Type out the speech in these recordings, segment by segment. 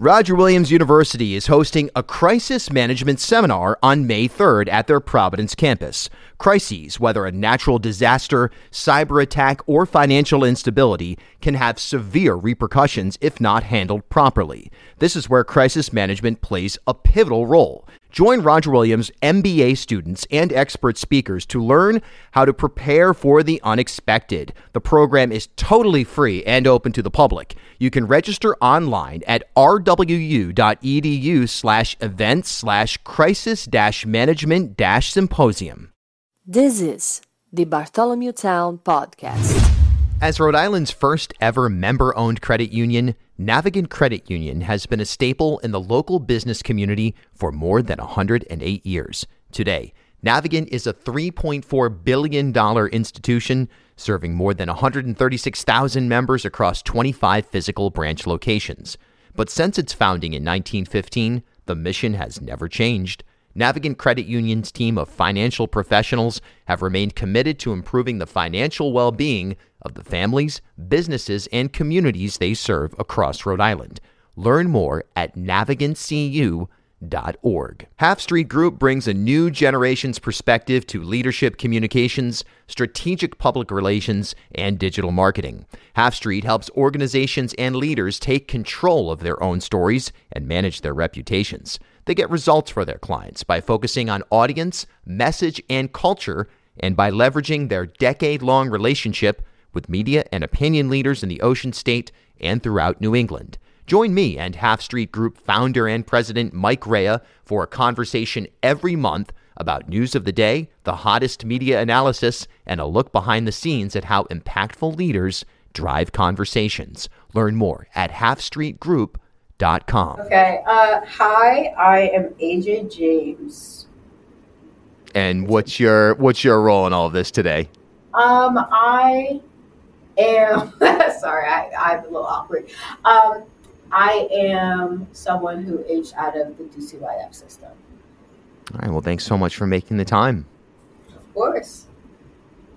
Roger Williams University is hosting a crisis management seminar on May 3rd at their Providence campus. Crises, whether a natural disaster, cyber attack, or financial instability, can have severe repercussions if not handled properly. This is where crisis management plays a pivotal role. Join Roger Williams MBA students and expert speakers to learn how to prepare for the unexpected. The program is totally free and open to the public. You can register online at rwu.edu slash events slash crisis dash management dash symposium. This is the Bartholomew Town Podcast. As Rhode Island's first ever member owned credit union, Navigant Credit Union has been a staple in the local business community for more than 108 years. Today, Navigant is a $3.4 billion institution serving more than 136,000 members across 25 physical branch locations. But since its founding in 1915, the mission has never changed. Navigant Credit Union's team of financial professionals have remained committed to improving the financial well being of the families, businesses, and communities they serve across Rhode Island. Learn more at navigantcu.org. Half Street Group brings a new generation's perspective to leadership communications, strategic public relations, and digital marketing. Half Street helps organizations and leaders take control of their own stories and manage their reputations. They get results for their clients by focusing on audience, message, and culture, and by leveraging their decade long relationship with media and opinion leaders in the Ocean State and throughout New England. Join me and Half Street Group founder and president Mike Raia for a conversation every month about news of the day, the hottest media analysis, and a look behind the scenes at how impactful leaders drive conversations. Learn more at halfstreetgroup.com. Okay. Uh, hi, I am AJ James. And what's your what's your role in all of this today? Um, I am sorry, I, I'm a little awkward. Um, I am someone who aged out of the DCYF system. All right. Well, thanks so much for making the time. Of course.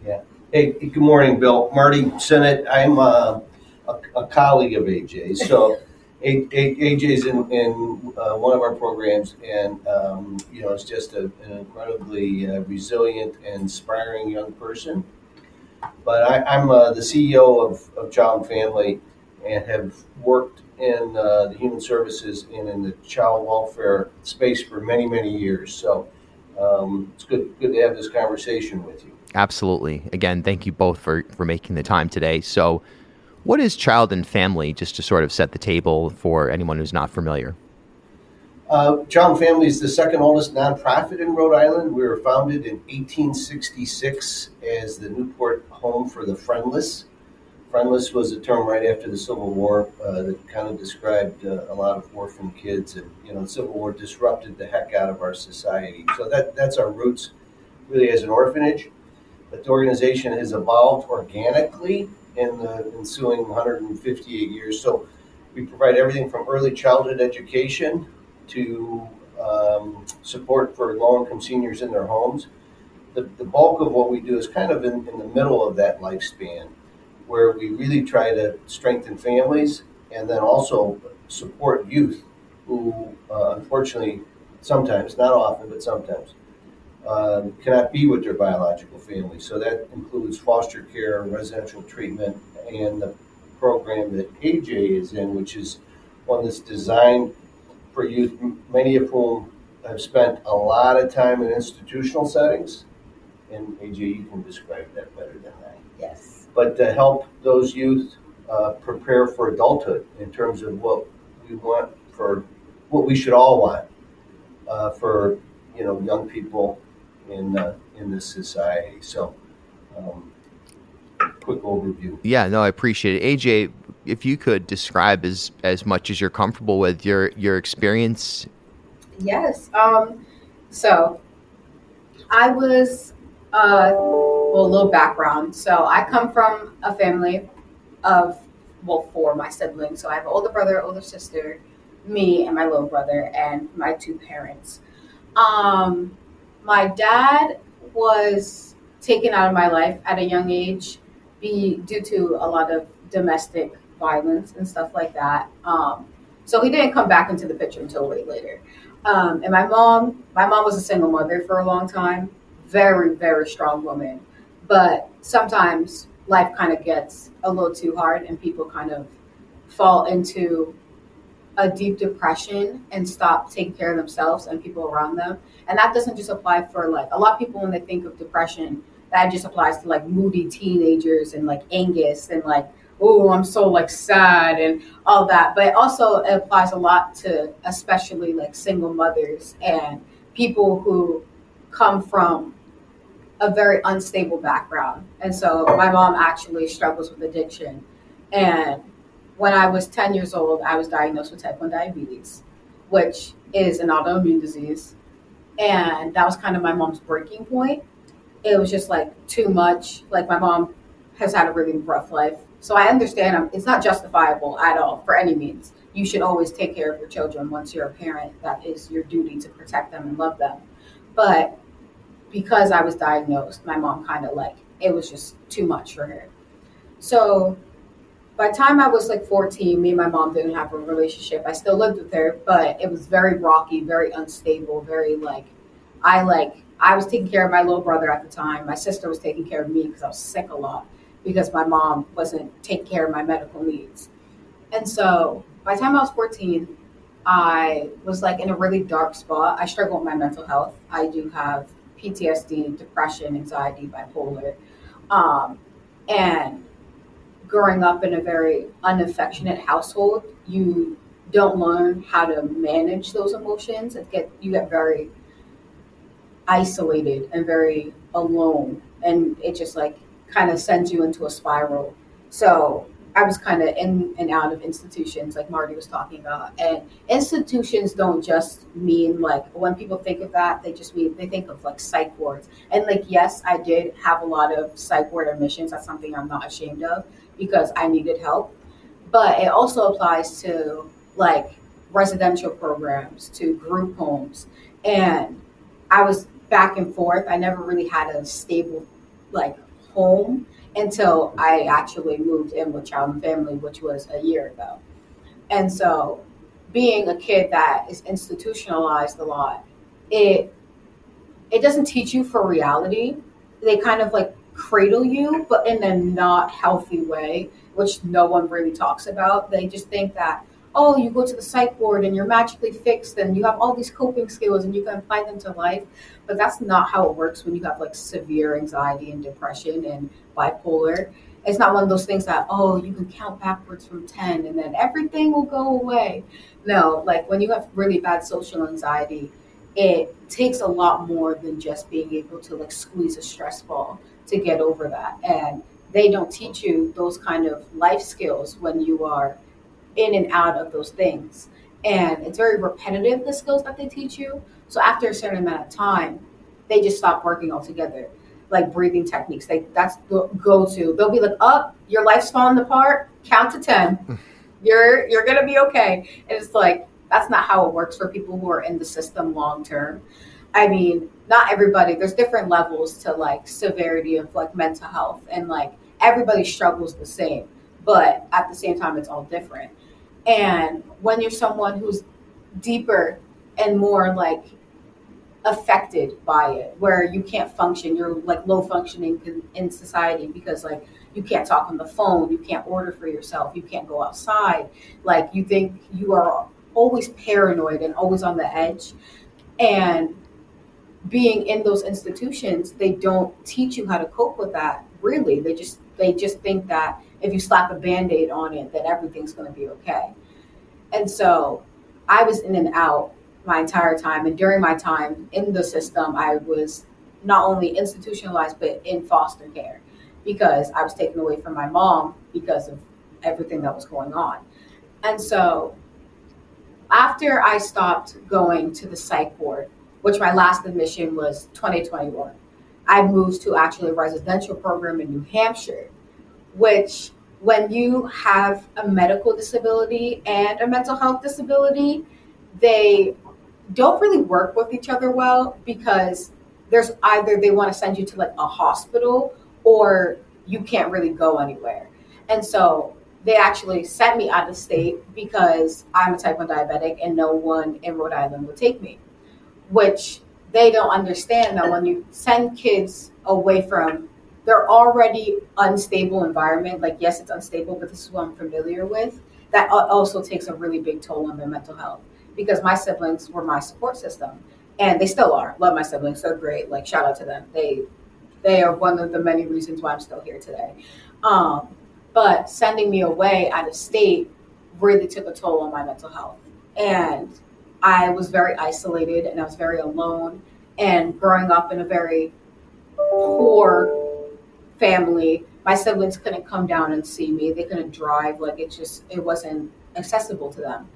Yeah. Hey, good morning, Bill. Marty Sinnott. I'm uh, a, a colleague of AJ, So A- is in, in uh, one of our programs, and um, you know, it's just a, an incredibly uh, resilient and inspiring young person. But I, I'm uh, the CEO of, of Child and Family, and have worked in uh, the human services and in the child welfare space for many, many years. So um, it's good, good to have this conversation with you. Absolutely. Again, thank you both for, for making the time today. So, what is Child and Family, just to sort of set the table for anyone who's not familiar? Uh, Child and Family is the second oldest nonprofit in Rhode Island. We were founded in 1866 as the Newport home for the friendless. Friendless was a term right after the Civil War uh, that kind of described uh, a lot of orphan kids, and you know, the Civil War disrupted the heck out of our society. So that that's our roots, really, as an orphanage. But the organization has evolved organically in the ensuing 158 years. So we provide everything from early childhood education to um, support for low income seniors in their homes. The, the bulk of what we do is kind of in, in the middle of that lifespan, where we really try to strengthen families and then also support youth who, uh, unfortunately, sometimes, not often, but sometimes, um, cannot be with their biological family. So that includes foster care, residential treatment, and the program that AJ is in, which is one that's designed for youth, many of whom have spent a lot of time in institutional settings. And AJ, you can describe that better than I. Yes. But to help those youth uh, prepare for adulthood in terms of what we want for what we should all want uh, for you know young people in uh, in this society. So, um, quick overview. Yeah, no, I appreciate it. AJ, if you could describe as as much as you're comfortable with your your experience. Yes. Um, so I was, uh, well, a little background. So I come from a family of, well, four, my siblings. So I have an older brother, older sister, me, and my little brother, and my two parents. Um, my dad was taken out of my life at a young age be due to a lot of domestic violence and stuff like that. Um, So he didn't come back into the picture until way later. Um, and my mom, my mom was a single mother for a long time, very, very strong woman. But sometimes life kind of gets a little too hard and people kind of fall into a deep depression and stop taking care of themselves and people around them. And that doesn't just apply for like a lot of people when they think of depression, that just applies to like moody teenagers and like Angus and like, oh, I'm so like sad and all that. But it also applies a lot to especially like single mothers and people who come from a very unstable background. And so my mom actually struggles with addiction. And when I was 10 years old, I was diagnosed with type 1 diabetes, which is an autoimmune disease. And that was kind of my mom's breaking point. It was just like too much. Like my mom has had a really rough life. So I understand um, it's not justifiable at all for any means. You should always take care of your children once you're a parent. That is your duty to protect them and love them. But because I was diagnosed, my mom kind of like, it was just too much for her. So by the time I was like 14, me and my mom didn't have a relationship. I still lived with her, but it was very rocky, very unstable, very like, I like, I was taking care of my little brother at the time. My sister was taking care of me because I was sick a lot because my mom wasn't taking care of my medical needs. And so by the time I was 14, I was like in a really dark spot. I struggle with my mental health. I do have PTSD, depression, anxiety, bipolar. Um, and growing up in a very unaffectionate household, you don't learn how to manage those emotions. It get you get very isolated and very alone, and it just like kind of sends you into a spiral. So I was kind of in and out of institutions, like Marty was talking about. And institutions don't just mean like when people think of that, they just mean they think of like psych wards. And like, yes, I did have a lot of psych ward admissions. That's something I'm not ashamed of because I needed help. But it also applies to like residential programs, to group homes. And I was back and forth. I never really had a stable like home until I actually moved in with Child and Family, which was a year ago. And so being a kid that is institutionalized a lot, it it doesn't teach you for reality. They kind of like cradle you, but in a not healthy way, which no one really talks about. They just think that, oh, you go to the psych ward and you're magically fixed and you have all these coping skills and you can apply them to life. But that's not how it works when you have like severe anxiety and depression and bipolar. It's not one of those things that, oh, you can count backwards from 10 and then everything will go away. No, like when you have really bad social anxiety, it takes a lot more than just being able to like squeeze a stress ball to get over that. And they don't teach you those kind of life skills when you are in and out of those things. And it's very repetitive, the skills that they teach you. So after a certain amount of time, they just stop working altogether. Like breathing techniques, they that's the go to. They'll be like, "Up, oh, your life's falling apart. Count to ten. You're you're gonna be okay." And it's like that's not how it works for people who are in the system long term. I mean, not everybody, there's different levels to like severity of like mental health and like everybody struggles the same, but at the same time, it's all different. And when you're someone who's deeper and more like affected by it, where you can't function, you're like low functioning in, in society because like you can't talk on the phone, you can't order for yourself, you can't go outside, like you think you are always paranoid and always on the edge. And being in those institutions, they don't teach you how to cope with that. Really, they just they just think that if you slap a band-aid on it, that everything's going to be okay. And so, I was in and out my entire time, and during my time in the system, I was not only institutionalized but in foster care because I was taken away from my mom because of everything that was going on. And so, after I stopped going to the psych ward which my last admission was 2021. I moved to actually a residential program in New Hampshire, which when you have a medical disability and a mental health disability, they don't really work with each other well because there's either they want to send you to like a hospital or you can't really go anywhere. And so they actually sent me out of state because I'm a type 1 diabetic and no one in Rhode Island would take me, which they don't understand that when you send kids away from their already unstable environment, like, yes, it's unstable, but this is what I'm familiar with, that also takes a really big toll on their mental health because my siblings were my support system and they still are. Love my siblings. They're great. Like, shout out to them. They, they are one of the many reasons why I'm still here today. Um, but sending me away out of state really took a toll on my mental health. And I was very isolated and I was very alone. And growing up in a very poor family, my siblings couldn't come down and see me. They couldn't drive. Like it just, it wasn't accessible to them.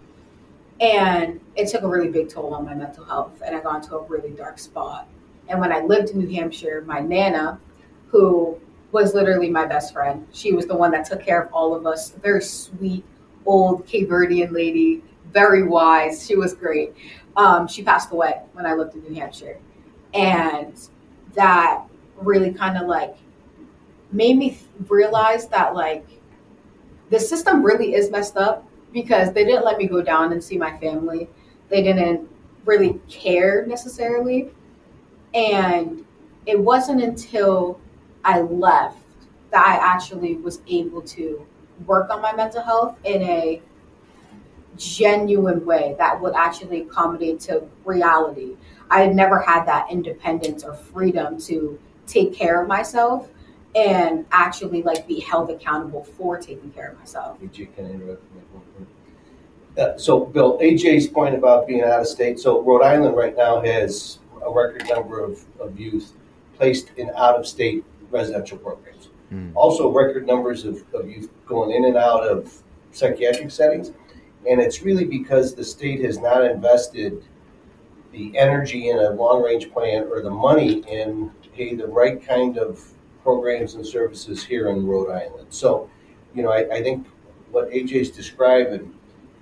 And it took a really big toll on my mental health. And I got into a really dark spot. And when I lived in New Hampshire, my Nana, who was literally my best friend. She was the one that took care of all of us. Very sweet, old Cape Verdean lady, very wise. She was great. Um, she passed away when I lived in New Hampshire. And that really kind of like made me realize that like the system really is messed up because they didn't let me go down and see my family. They didn't really care necessarily. And it wasn't until I left that I actually was able to work on my mental health in a genuine way that would actually accommodate to reality. I had never had that independence or freedom to take care of myself and actually like be held accountable for taking care of myself. AJ, can I interrupt? Uh, so, Bill, AJ's point about being out of state. So, Rhode Island right now has a record number of, of youth placed in out of state residential programs. Mm. Also, record numbers of, of youth going in and out of psychiatric settings. And it's really because the state has not invested the energy in a long range plan or the money in hey, the right kind of programs and services here in Rhode Island. So, you know, I, I think what AJ's describing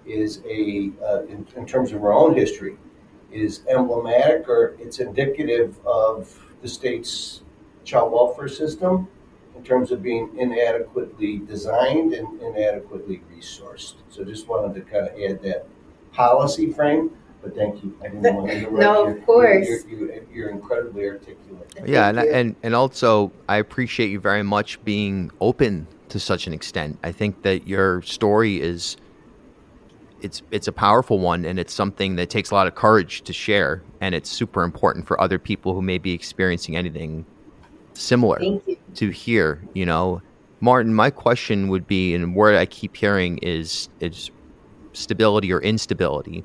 is a, uh, in, in terms of our own history, is emblematic or it's indicative of the state's child welfare system in terms of being inadequately designed and inadequately resourced. So just wanted to kind of add that policy frame. But thank you. I didn't want to interrupt. no, of course. You're, you're, you're incredibly articulate. Yeah, and, and and also I appreciate you very much being open to such an extent. I think that your story is it's it's a powerful one and it's something that takes a lot of courage to share and it's super important for other people who may be experiencing anything similar to here, you know. Martin, my question would be, and word I keep hearing is is stability or instability.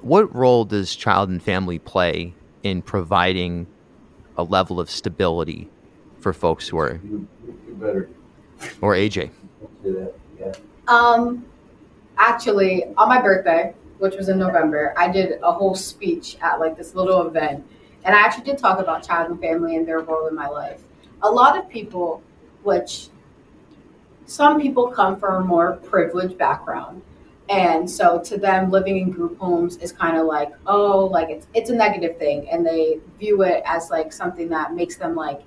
What role does child and family play in providing a level of stability for folks who are you, you better or AJ? Yeah. Um, actually, on my birthday, which was in November, I did a whole speech at like this little event and I actually did talk about child and family and their role in my life. A lot of people, which some people come from a more privileged background. And so to them, living in group homes is kind of like, oh, like it's it's a negative thing. And they view it as like something that makes them like,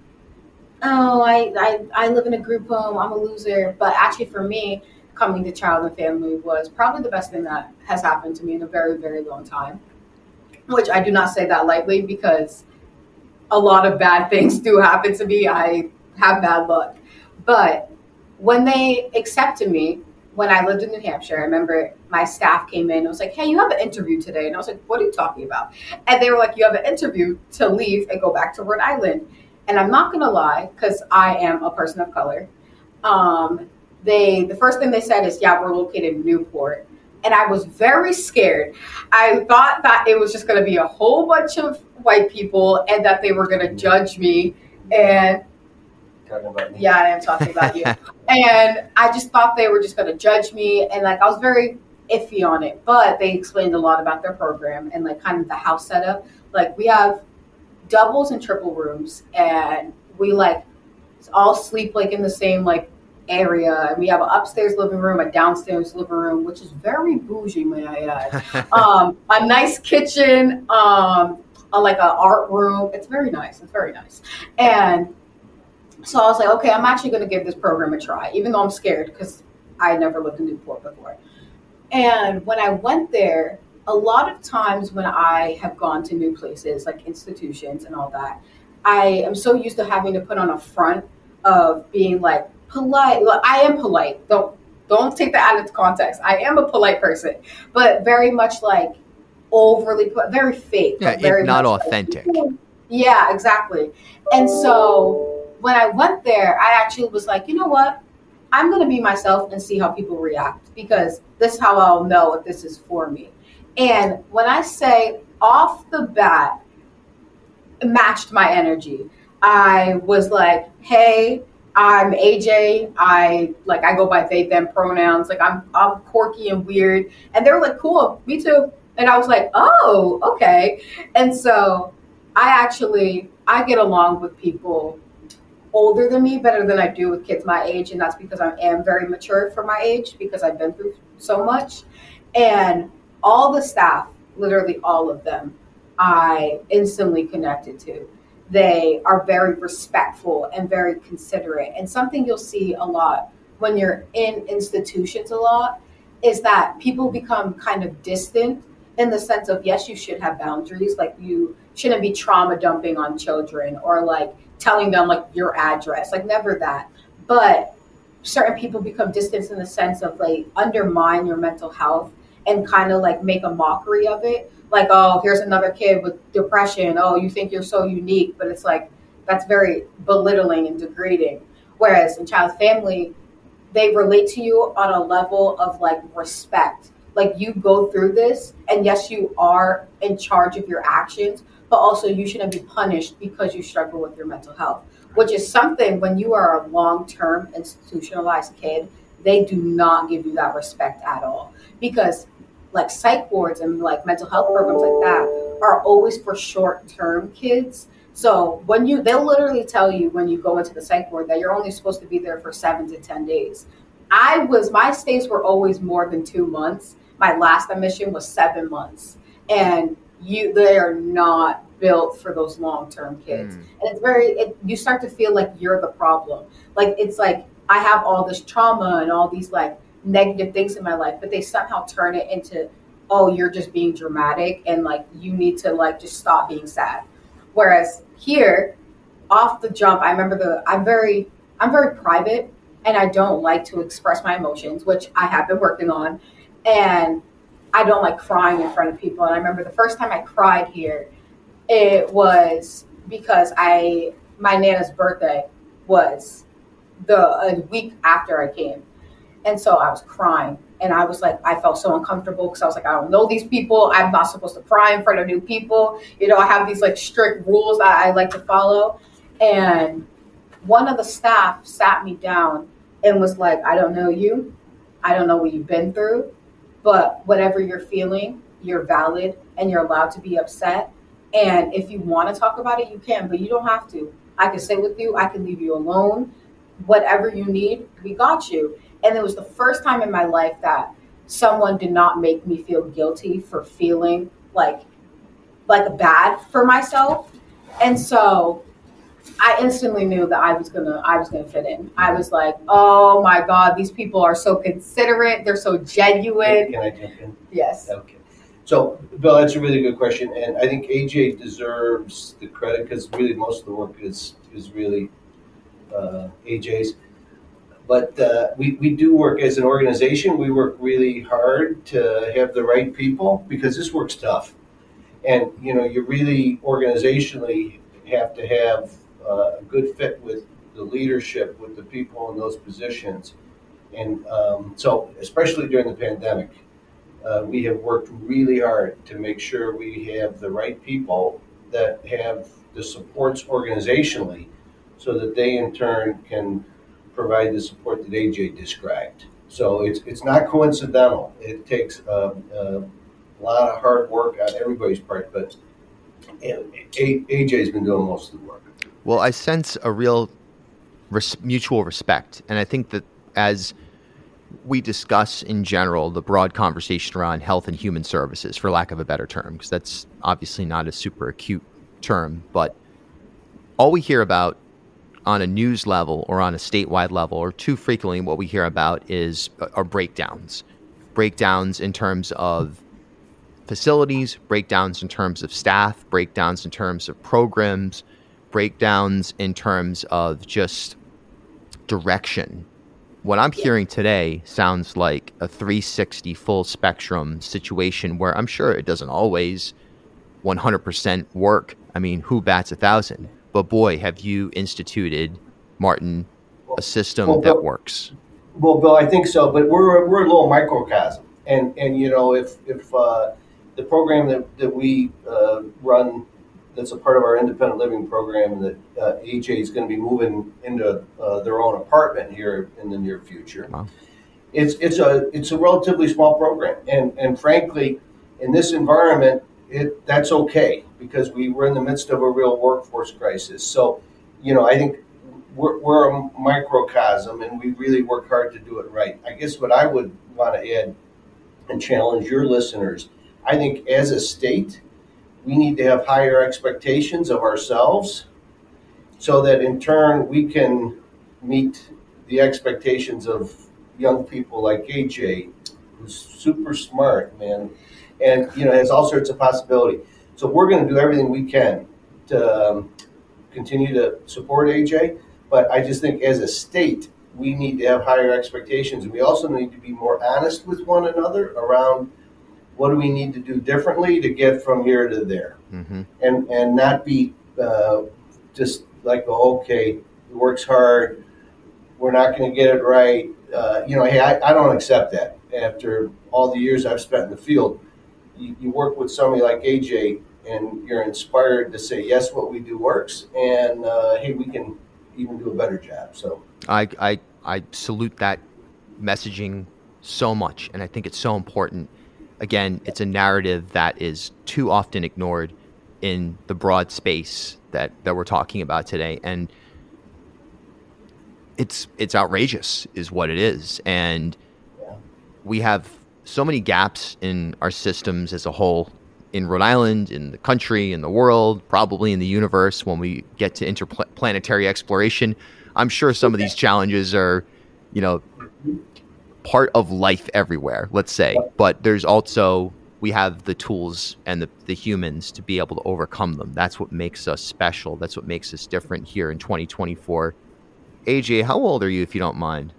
oh, I, I, I live in a group home, I'm a loser. But actually for me, coming to child and family was probably the best thing that has happened to me in a very, very long time which I do not say that lightly because a lot of bad things do happen to me. I have bad luck. But when they accepted me, when I lived in New Hampshire, I remember my staff came in and was like, Hey, you have an interview today. And I was like, What are you talking about? And they were like, You have an interview to leave and go back to Rhode Island. And I'm not gonna lie, because I am a person of color. Um, they the first thing they said is, Yeah, we're located in Newport and I was very scared. I thought that it was just going to be a whole bunch of white people and that they were going to judge me. And yeah, I am talking about you. and I just thought they were just going to judge me, and like I was very iffy on it. But they explained a lot about their program and like kind of the house setup. Like we have doubles and triple rooms, and we like all sleep like in the same like area. And we have an upstairs living room, a downstairs living room, which is very bougie, may I add. um, a nice kitchen, um, a, like an art room. It's very nice. It's very nice. And so I was like, okay, I'm actually going to give this program a try, even though I'm scared because I never lived in Newport before. And when I went there, a lot of times when I have gone to new places, like institutions and all that, I am so used to having to put on a front of being like polite. Well, I am polite. Don't don't take that out of context. I am a polite person, but very much like overly, very fake. Yeah, very not authentic. Like, yeah, exactly. And so when I went there, I actually was like, you know what? I'm going to be myself and see how people react because this is how I'll know if this is for me. And when I say off the bat, matched my energy. I was like, hey, I'm AJ. I like I go by they them pronouns. Like I'm I'm quirky and weird. And they were like, cool, me too. And I was like, oh, okay. And so I actually I get along with people older than me better than I do with kids my age, and that's because I am very mature for my age because I've been through so much. And all the staff, literally all of them, I instantly connected to. They are very respectful and very considerate. And something you'll see a lot when you're in institutions a lot is that people become kind of distant in the sense of yes, you should have boundaries. Like you shouldn't be trauma dumping on children or like telling them like your address. Like never that. But certain people become distant in the sense of like undermine your mental health and kind of like make a mockery of it like, oh, here's another kid with depression. Oh, you think you're so unique, but it's like that's very belittling and degrading. Whereas in child family, they relate to you on a level of like respect. Like you go through this, and yes, you are in charge of your actions, but also you shouldn't be punished because you struggle with your mental health, which is something when you are a long term institutionalized kid, they do not give you that respect at all. Because like psych wards and like mental health programs like that are always for short term kids. So when you, they'll literally tell you when you go into the psych ward that you're only supposed to be there for seven to 10 days. I was, my stays were always more than two months. My last admission was seven months. And you, they are not built for those long term kids. Mm. And it's very, it, you start to feel like you're the problem. Like, it's like, I have all this trauma and all these like negative things in my life, but they somehow turn it into, oh, you're just being dramatic and like you need to like just stop being sad. Whereas here, off the jump, I remember the I'm very I'm very private and I don't like to express my emotions, which I have been working on. And I don't like crying in front of people. And I remember the first time I cried here, it was because I my nana's birthday was the a week after I came. And so I was crying. And I was like, I felt so uncomfortable because I was like, I don't know these people. I'm not supposed to cry in front of new people. You know, I have these like strict rules that I like to follow. And one of the staff sat me down and was like, I don't know you. I don't know what you've been through. But whatever you're feeling, you're valid and you're allowed to be upset. And if you want to talk about it, you can, but you don't have to. I can sit with you, I can leave you alone. Whatever you need, we got you. And it was the first time in my life that someone did not make me feel guilty for feeling like like bad for myself. And so I instantly knew that I was gonna I was gonna fit in. I was like, oh my god, these people are so considerate. They're so genuine. Can I jump in? Yes. Okay. So, Bill, that's a really good question, and I think AJ deserves the credit because really most of the work is is really uh, AJ's. But uh, we, we do work as an organization. We work really hard to have the right people because this work's tough. And, you know, you really organizationally have to have uh, a good fit with the leadership, with the people in those positions. And um, so, especially during the pandemic, uh, we have worked really hard to make sure we have the right people that have the supports organizationally so that they in turn can provide the support that AJ described. So it's it's not coincidental. It takes a, a lot of hard work on everybody's part, but AJ's been doing most of the work. Well, I sense a real res- mutual respect, and I think that as we discuss in general the broad conversation around health and human services, for lack of a better term, because that's obviously not a super acute term, but all we hear about on a news level or on a statewide level, or too frequently, what we hear about is uh, are breakdowns, breakdowns in terms of facilities, breakdowns in terms of staff, breakdowns in terms of programs, breakdowns in terms of just direction. What I'm hearing today sounds like a 360 full spectrum situation where I'm sure it doesn't always 100% work. I mean, who bats a thousand? But boy, have you instituted, Martin, a system well, that works. Well, Bill, I think so, but we're we're a little microcosm, and and you know if if uh, the program that that we uh, run that's a part of our independent living program that uh, AJ is going to be moving into uh, their own apartment here in the near future. Wow. It's it's a it's a relatively small program, and and frankly, in this environment, it that's okay because we were in the midst of a real workforce crisis. So, you know, I think we're, we're a microcosm, and we really work hard to do it right. I guess what I would want to add and challenge your listeners, I think as a state, we need to have higher expectations of ourselves so that in turn we can meet the expectations of young people like AJ, who's super smart, man, and you know has all sorts of possibility. So we're going to do everything we can to um, continue to support AJ, but I just think as a state we need to have higher expectations, and we also need to be more honest with one another around what do we need to do differently to get from here to there. Hmm and and not be uh, just like oh, okay he works hard we're not going to get it right uh, you know hey I, I don't accept that after all the years i've spent in the field you, you work with somebody like aj and you're inspired to say yes what we do works and uh, hey we can even do a better job so I, I, I salute that messaging so much, and I think it's so important. Again, it's a narrative that is too often ignored in the broad space that, that we're talking about today, and it's it's outrageous, is what it is, and Yeah. we have so many gaps in our systems as a whole in Rhode Island, in the country, in the world, probably in the universe when we get to interplanetary exploration. I'm sure some of these challenges are, you know, part of life everywhere, let's say. But there's also we have the tools and the, the humans to be able to overcome them. That's what makes us special. That's what makes us different here in 2024. AJ, how old are you if you don't mind?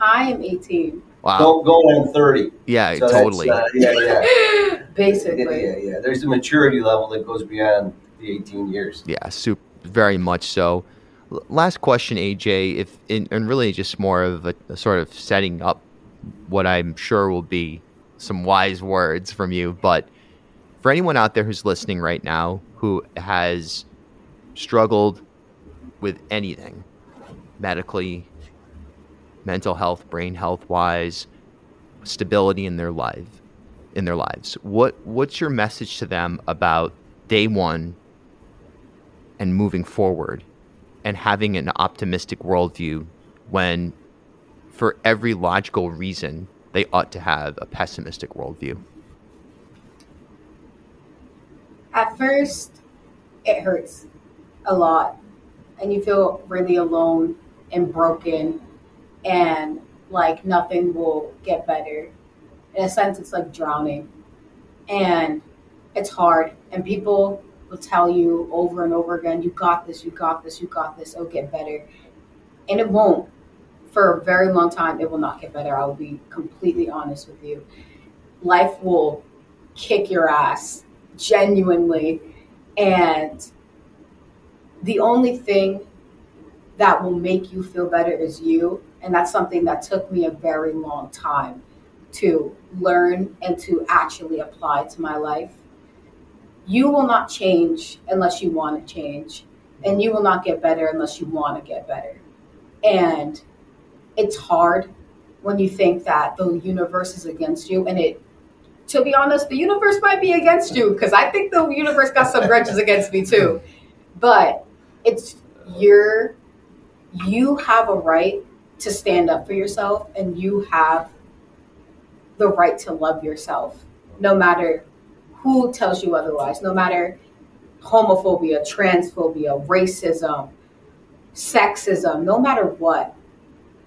I am 18, Wow. Don't go, going on 30 yeah, So totally. uh, yeah yeah basically. yeah yeah there's a maturity level that goes beyond the 18 years Yeah, super, very much so. L- Last question, AJ, if in, and really just more of a, a sort of setting up what I'm sure will be some wise words from you, but for anyone out there who's listening right now who has struggled with anything, medically, mental health, brain health wise, stability in their life, in their lives, what what's your message to them about day one and moving forward and having an optimistic worldview when for every logical reason they ought to have a pessimistic worldview? At first, it hurts a lot, and you feel really alone and broken, and like nothing will get better. In a sense, it's like drowning, and it's hard. And people will tell you over and over again, "You got this. You got this. You got this. It'll get better," and it won't. For a very long time, it will not get better. I will be completely honest with you. Life will kick your ass genuinely. And the only thing that will make you feel better is you. And that's something that took me a very long time to learn and to actually apply to my life. You will not change unless you want to change. And you will not get better unless you want to get better. And it's hard when you think that the universe is against you and it to be honest, the universe might be against you because I think the universe got some grudges against me too. But it's your, you have a right to stand up for yourself and you have the right to love yourself no matter who tells you otherwise, no matter homophobia, transphobia, racism, sexism, no matter what,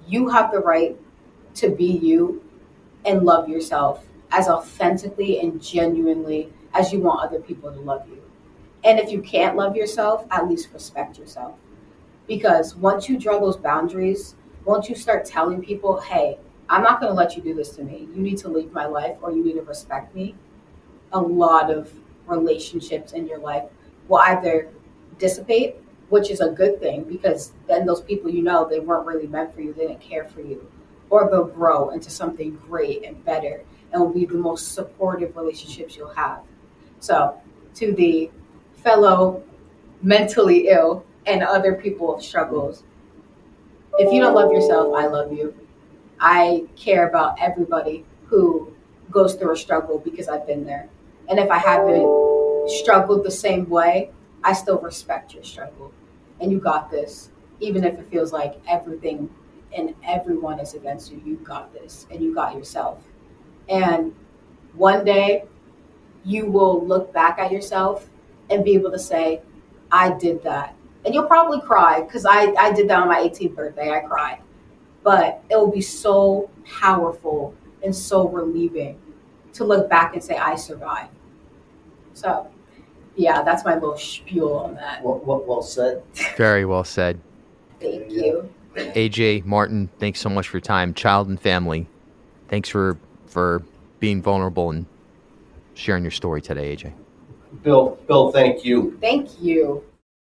you have the right to be you and love yourself as authentically and genuinely as you want other people to love you. And if you can't love yourself, at least respect yourself. Because once you draw those boundaries, once you start telling people, hey, I'm not going to let you do this to me. You need to leave my life or you need to respect me. A lot of relationships in your life will either dissipate, which is a good thing because then those people you know, they weren't really meant for you, they didn't care for you, or they'll grow into something great and better and will be the most supportive relationships you'll have. So, to the fellow mentally ill and other people of struggles, if you don't love yourself, I love you. I care about everybody who goes through a struggle because I've been there. And if I haven't struggled the same way, I still respect your struggle. And you got this. Even if it feels like everything and everyone is against you, you got this and you got yourself. And one day you will look back at yourself and be able to say, I did that. And you'll probably cry because I, I did that on my 18th birthday. I cried. But it will be so powerful and so relieving to look back and say, I survived. So, yeah, that's my little spiel on that. Well, well, well said. Very well said. Thank you. AJ Martin, thanks so much for your time. Child and family, thanks for for being vulnerable and sharing your story today, AJ. Bill, Bill, thank you. Thank you.